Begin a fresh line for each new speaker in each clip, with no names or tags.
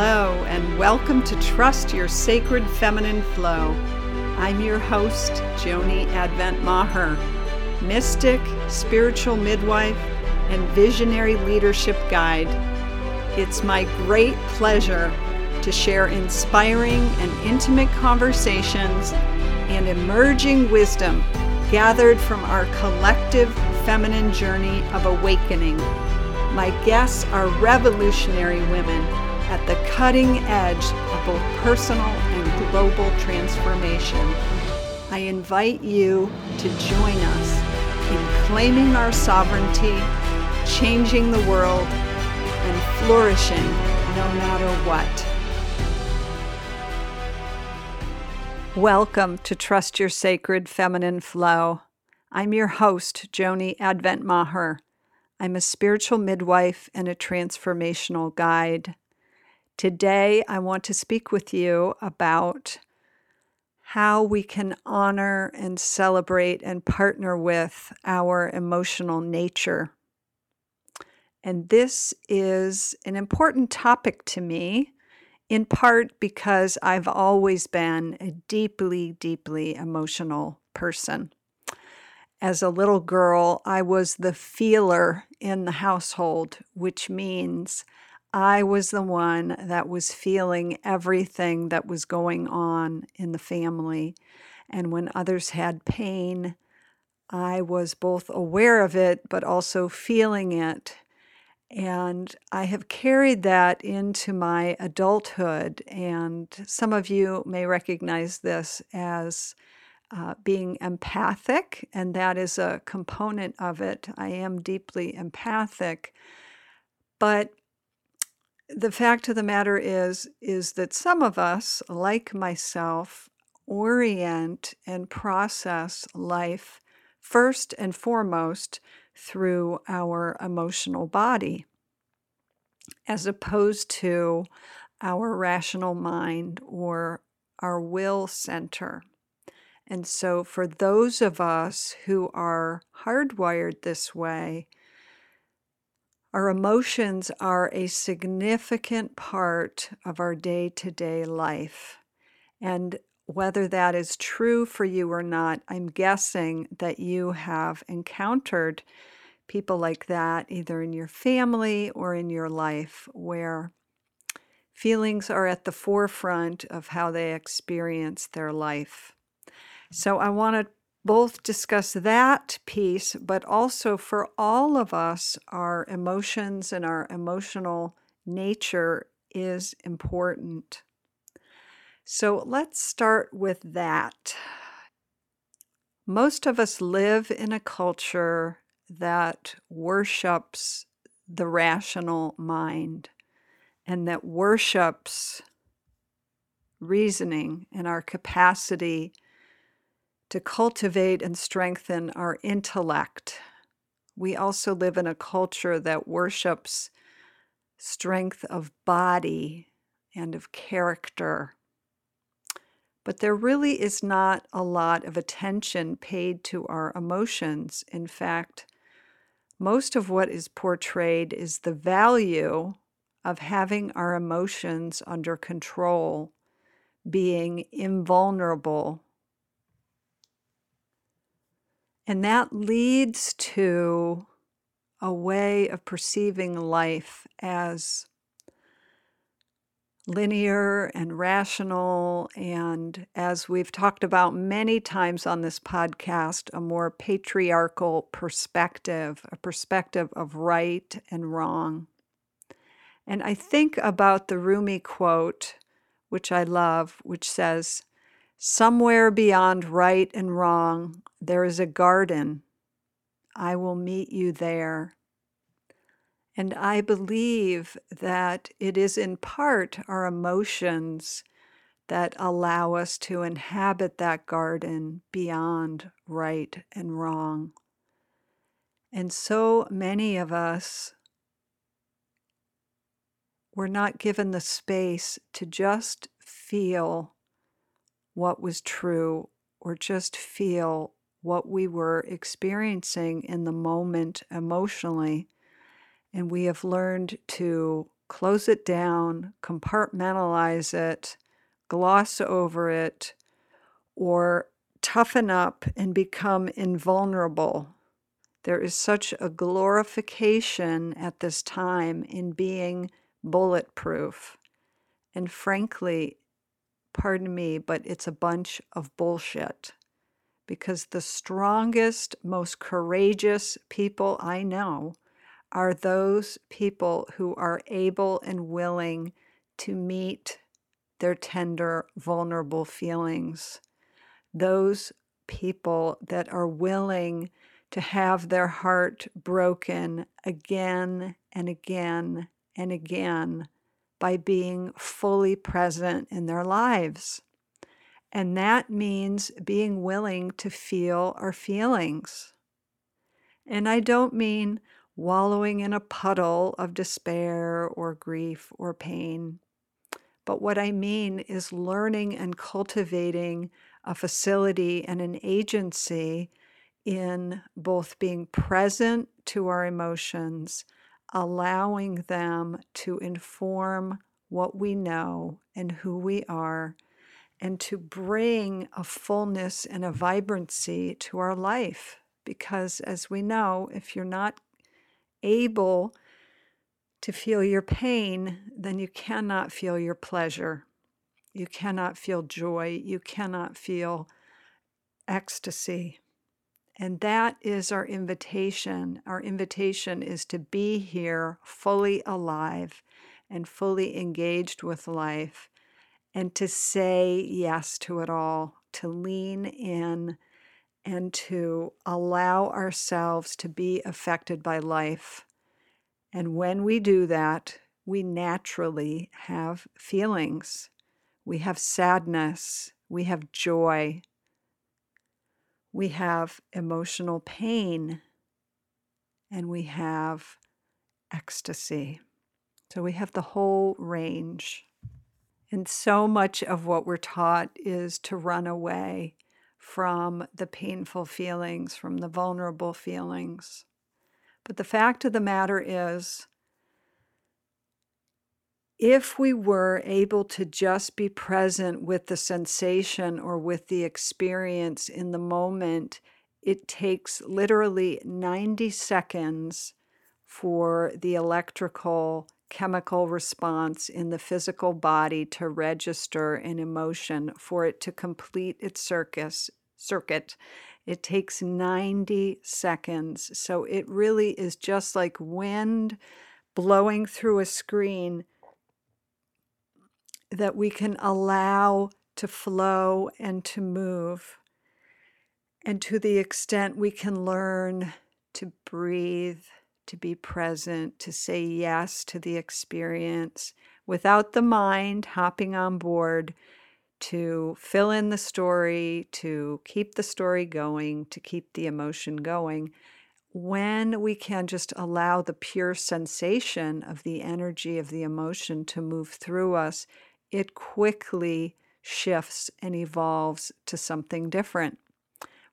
Hello, and welcome to Trust Your Sacred Feminine Flow. I'm your host, Joni Advent Maher, mystic, spiritual midwife, and visionary leadership guide. It's my great pleasure to share inspiring and intimate conversations and emerging wisdom gathered from our collective feminine journey of awakening. My guests are revolutionary women at the cutting edge of both personal and global transformation. I invite you to join us in claiming our sovereignty, changing the world, and flourishing no matter what. Welcome to Trust Your Sacred Feminine Flow. I'm your host, Joni Advent Maher. I'm a spiritual midwife and a transformational guide. Today, I want to speak with you about how we can honor and celebrate and partner with our emotional nature. And this is an important topic to me, in part because I've always been a deeply, deeply emotional person. As a little girl, I was the feeler in the household, which means I was the one that was feeling everything that was going on in the family. And when others had pain, I was both aware of it, but also feeling it. And I have carried that into my adulthood. And some of you may recognize this as uh, being empathic, and that is a component of it. I am deeply empathic. But the fact of the matter is is that some of us like myself orient and process life first and foremost through our emotional body as opposed to our rational mind or our will center. And so, for those of us who are hardwired this way, our emotions are a significant part of our day to day life. And whether that is true for you or not, I'm guessing that you have encountered people like that either in your family or in your life where feelings are at the forefront of how they experience their life. So I want to both discuss that piece, but also for all of us, our emotions and our emotional nature is important. So let's start with that. Most of us live in a culture that worships the rational mind and that worships reasoning and our capacity to cultivate and strengthen our intellect. We also live in a culture that worships strength of body and of character. But there really is not a lot of attention paid to our emotions. In fact, most of what is portrayed is the value of having our emotions under control, being invulnerable and that leads to a way of perceiving life as linear and rational, and as we've talked about many times on this podcast, a more patriarchal perspective, a perspective of right and wrong. And I think about the Rumi quote, which I love, which says, Somewhere beyond right and wrong, there is a garden. I will meet you there. And I believe that it is in part our emotions that allow us to inhabit that garden beyond right and wrong. And so many of us were not given the space to just feel what was true or just feel what we were experiencing in the moment emotionally. And we have learned to close it down, compartmentalize it, gloss over it, or toughen up and become invulnerable. There is such a glorification at this time in being bulletproof. And frankly, pardon me, but it's a bunch of bullshit. Because the strongest, most courageous people I know are those people who are able and willing to meet their tender, vulnerable feelings. Those people that are willing to have their heart broken again and again and again by being fully present in their lives. And that means being willing to feel our feelings. And I don't mean wallowing in a puddle of despair or grief or pain. But what I mean is learning and cultivating a facility and an agency in both being present to our emotions, allowing them to inform what we know and who we are, and to bring a fullness and a vibrancy to our life. Because as we know, if you're not able to feel your pain, then you cannot feel your pleasure. You cannot feel joy. You cannot feel ecstasy. And that is our invitation. Our invitation is to be here fully alive and fully engaged with life and to say yes to it all, to lean in and to allow ourselves to be affected by life. And when we do that, we naturally have feelings. We have sadness. We have joy. We have emotional pain. And we have ecstasy. So we have the whole range. And so much of what we're taught is to run away from the painful feelings, from the vulnerable feelings. But the fact of the matter is, if we were able to just be present with the sensation or with the experience in the moment, it takes literally 90 seconds for the electrical chemical response in the physical body to register an emotion for it to complete its circus, circuit. It takes 90 seconds. So it really is just like wind blowing through a screen that we can allow to flow and to move. And to the extent we can learn to breathe, to be present, to say yes to the experience without the mind hopping on board to fill in the story, to keep the story going, to keep the emotion going. When we can just allow the pure sensation of the energy of the emotion to move through us, it quickly shifts and evolves to something different.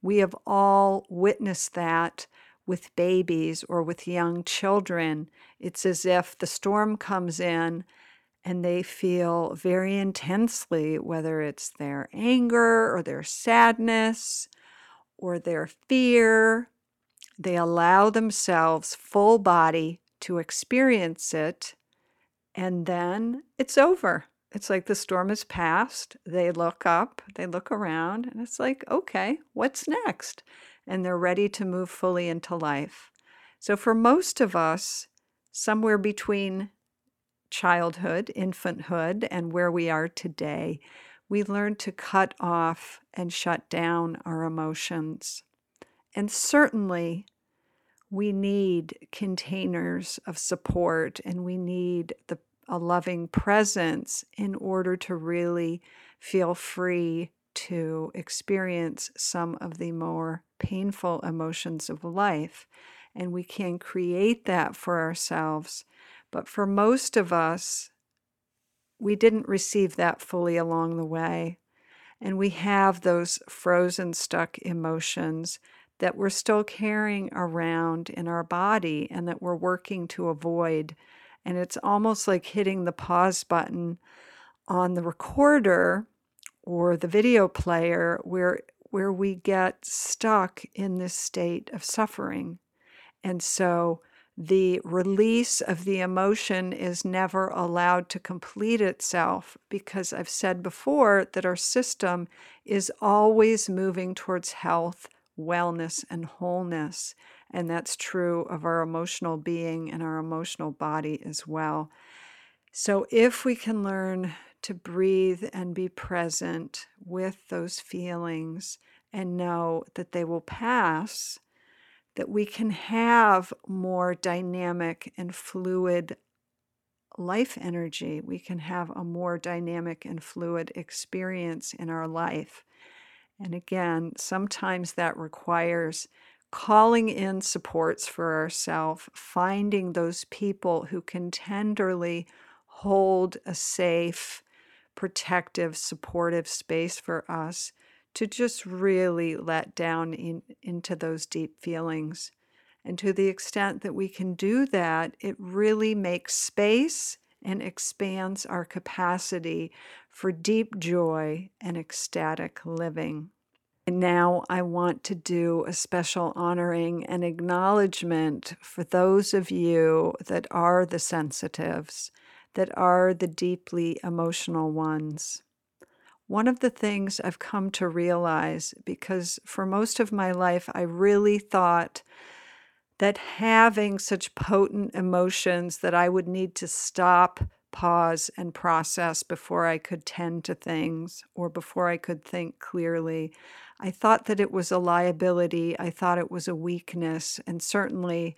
We have all witnessed that with babies or with young children. It's as if the storm comes in and they feel very intensely, whether it's their anger or their sadness or their fear. They allow themselves full body to experience it, and then it's over. It's like the storm has passed. They look up, they look around, and it's like, okay, what's next? And they're ready to move fully into life. So, for most of us, somewhere between childhood, infanthood, and where we are today, we learn to cut off and shut down our emotions. And certainly, we need containers of support and we need the a loving presence in order to really feel free to experience some of the more painful emotions of life. And we can create that for ourselves. But for most of us, we didn't receive that fully along the way. And we have those frozen, stuck emotions that we're still carrying around in our body and that we're working to avoid And it's almost like hitting the pause button on the recorder or the video player where where we get stuck in this state of suffering. And so the release of the emotion is never allowed to complete itself because I've said before that our system is always moving towards health, wellness, and wholeness. And that's true of our emotional being and our emotional body as well. So, if we can learn to breathe and be present with those feelings and know that they will pass, that we can have more dynamic and fluid life energy. We can have a more dynamic and fluid experience in our life. And again, sometimes that requires calling in supports for ourselves, finding those people who can tenderly hold a safe, protective, supportive space for us to just really let down in, into those deep feelings. And to the extent that we can do that, it really makes space and expands our capacity for deep joy and ecstatic living. And now I want to do a special honoring and acknowledgement for those of you that are the sensitives, that are the deeply emotional ones. One of the things I've come to realize, because for most of my life I really thought that having such potent emotions that I would need to stop, pause, and process before I could tend to things or before I could think clearly. I thought that it was a liability. I thought it was a weakness. And certainly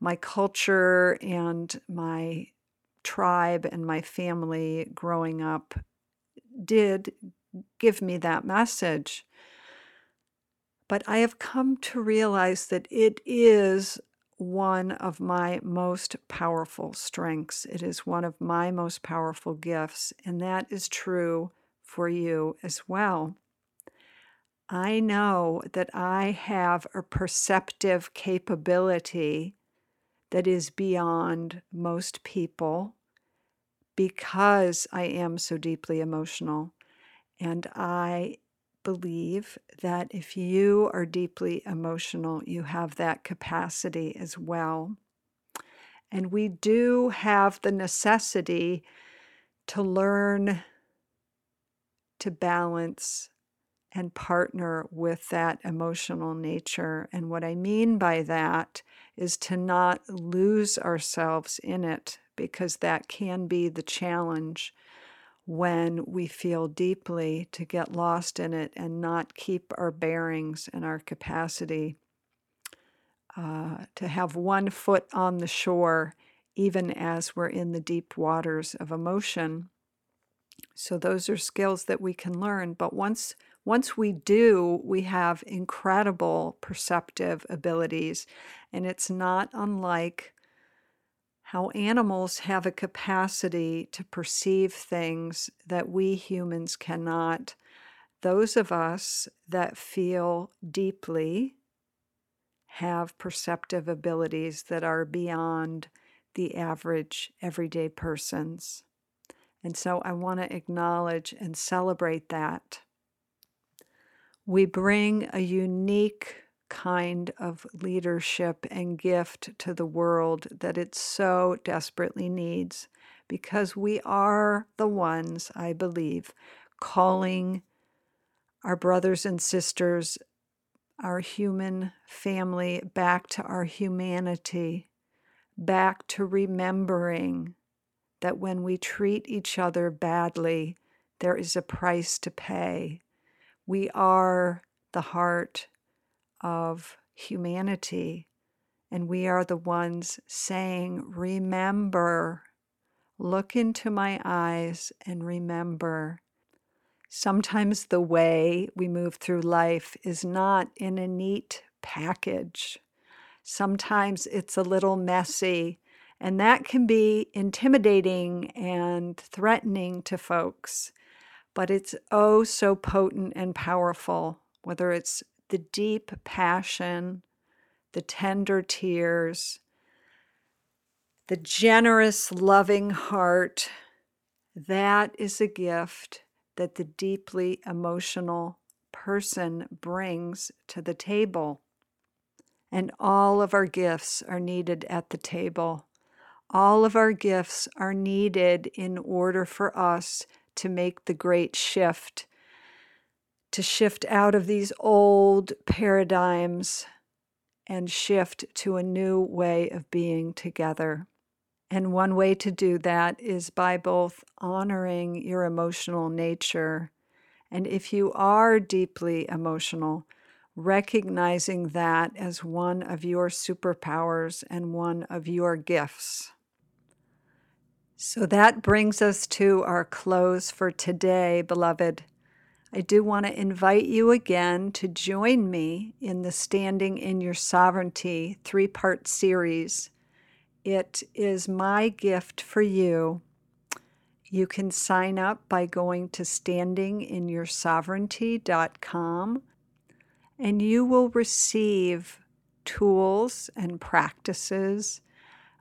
my culture and my tribe and my family growing up did give me that message. But I have come to realize that it is one of my most powerful strengths. It is one of my most powerful gifts, and that is true for you as well. I know that I have a perceptive capability that is beyond most people because I am so deeply emotional. And I believe that if you are deeply emotional, you have that capacity as well. And we do have the necessity to learn to balance and partner with that emotional nature. And what I mean by that is to not lose ourselves in it because that can be the challenge when we feel deeply to get lost in it and not keep our bearings and our capacity uh, to have one foot on the shore, even as we're in the deep waters of emotion. So, those are skills that we can learn. But once once we do, we have incredible perceptive abilities, and it's not unlike how animals have a capacity to perceive things that we humans cannot. Those of us that feel deeply have perceptive abilities that are beyond the average everyday person's. And so I want to acknowledge and celebrate that. We bring a unique kind of leadership and gift to the world that it so desperately needs because we are the ones, I believe, calling our brothers and sisters, our human family, back to our humanity, back to remembering that when we treat each other badly, there is a price to pay. We are the heart of humanity. And we are the ones saying, Remember, look into my eyes and remember. Sometimes the way we move through life is not in a neat package. Sometimes it's a little messy, and that can be intimidating and threatening to folks. But it's oh so potent and powerful, whether it's the deep passion, the tender tears, The generous, loving heart, that is a gift that the deeply emotional person brings to the table. And all of our gifts are needed at the table. All of our gifts are needed in order for us to make the great shift, to shift out of these old paradigms and shift to a new way of being together. And one way to do that is by both honoring your emotional nature. And if you are deeply emotional, recognizing that as one of your superpowers and one of your gifts. So that brings us to our close for today, beloved. I do want to invite you again to join me in the Standing in Your Sovereignty three part series. It is my gift for you. You can sign up by going to standinginyoursovereignty.com and you will receive tools and practices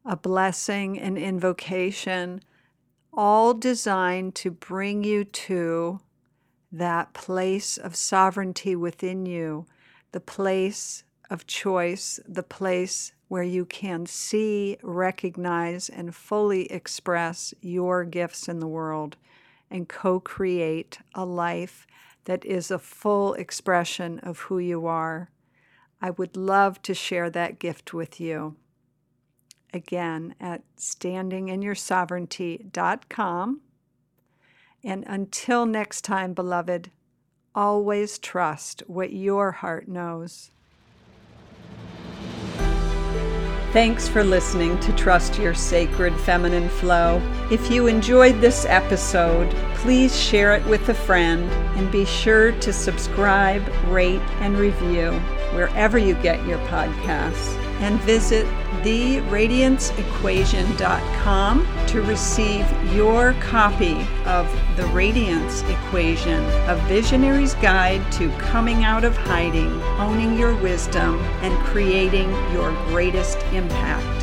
a blessing, an invocation, all designed to bring you to that place of sovereignty within you, the place of choice, the place where you can see, recognize, and fully express your gifts in the world and co create a life that is a full expression of who you are. I would love to share that gift with you again at standinginyoursovereignty.com. And until next time, beloved, always trust what your heart knows. Thanks for listening to Trust Your Sacred Feminine Flow. If you enjoyed this episode, please share it with a friend and be sure to subscribe, rate, and review wherever you get your podcasts. And visit theradianceequation.com to receive your copy of The Radiance Equation, a visionary's guide to coming out of hiding, owning your wisdom, and creating your greatest impact.